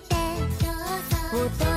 てん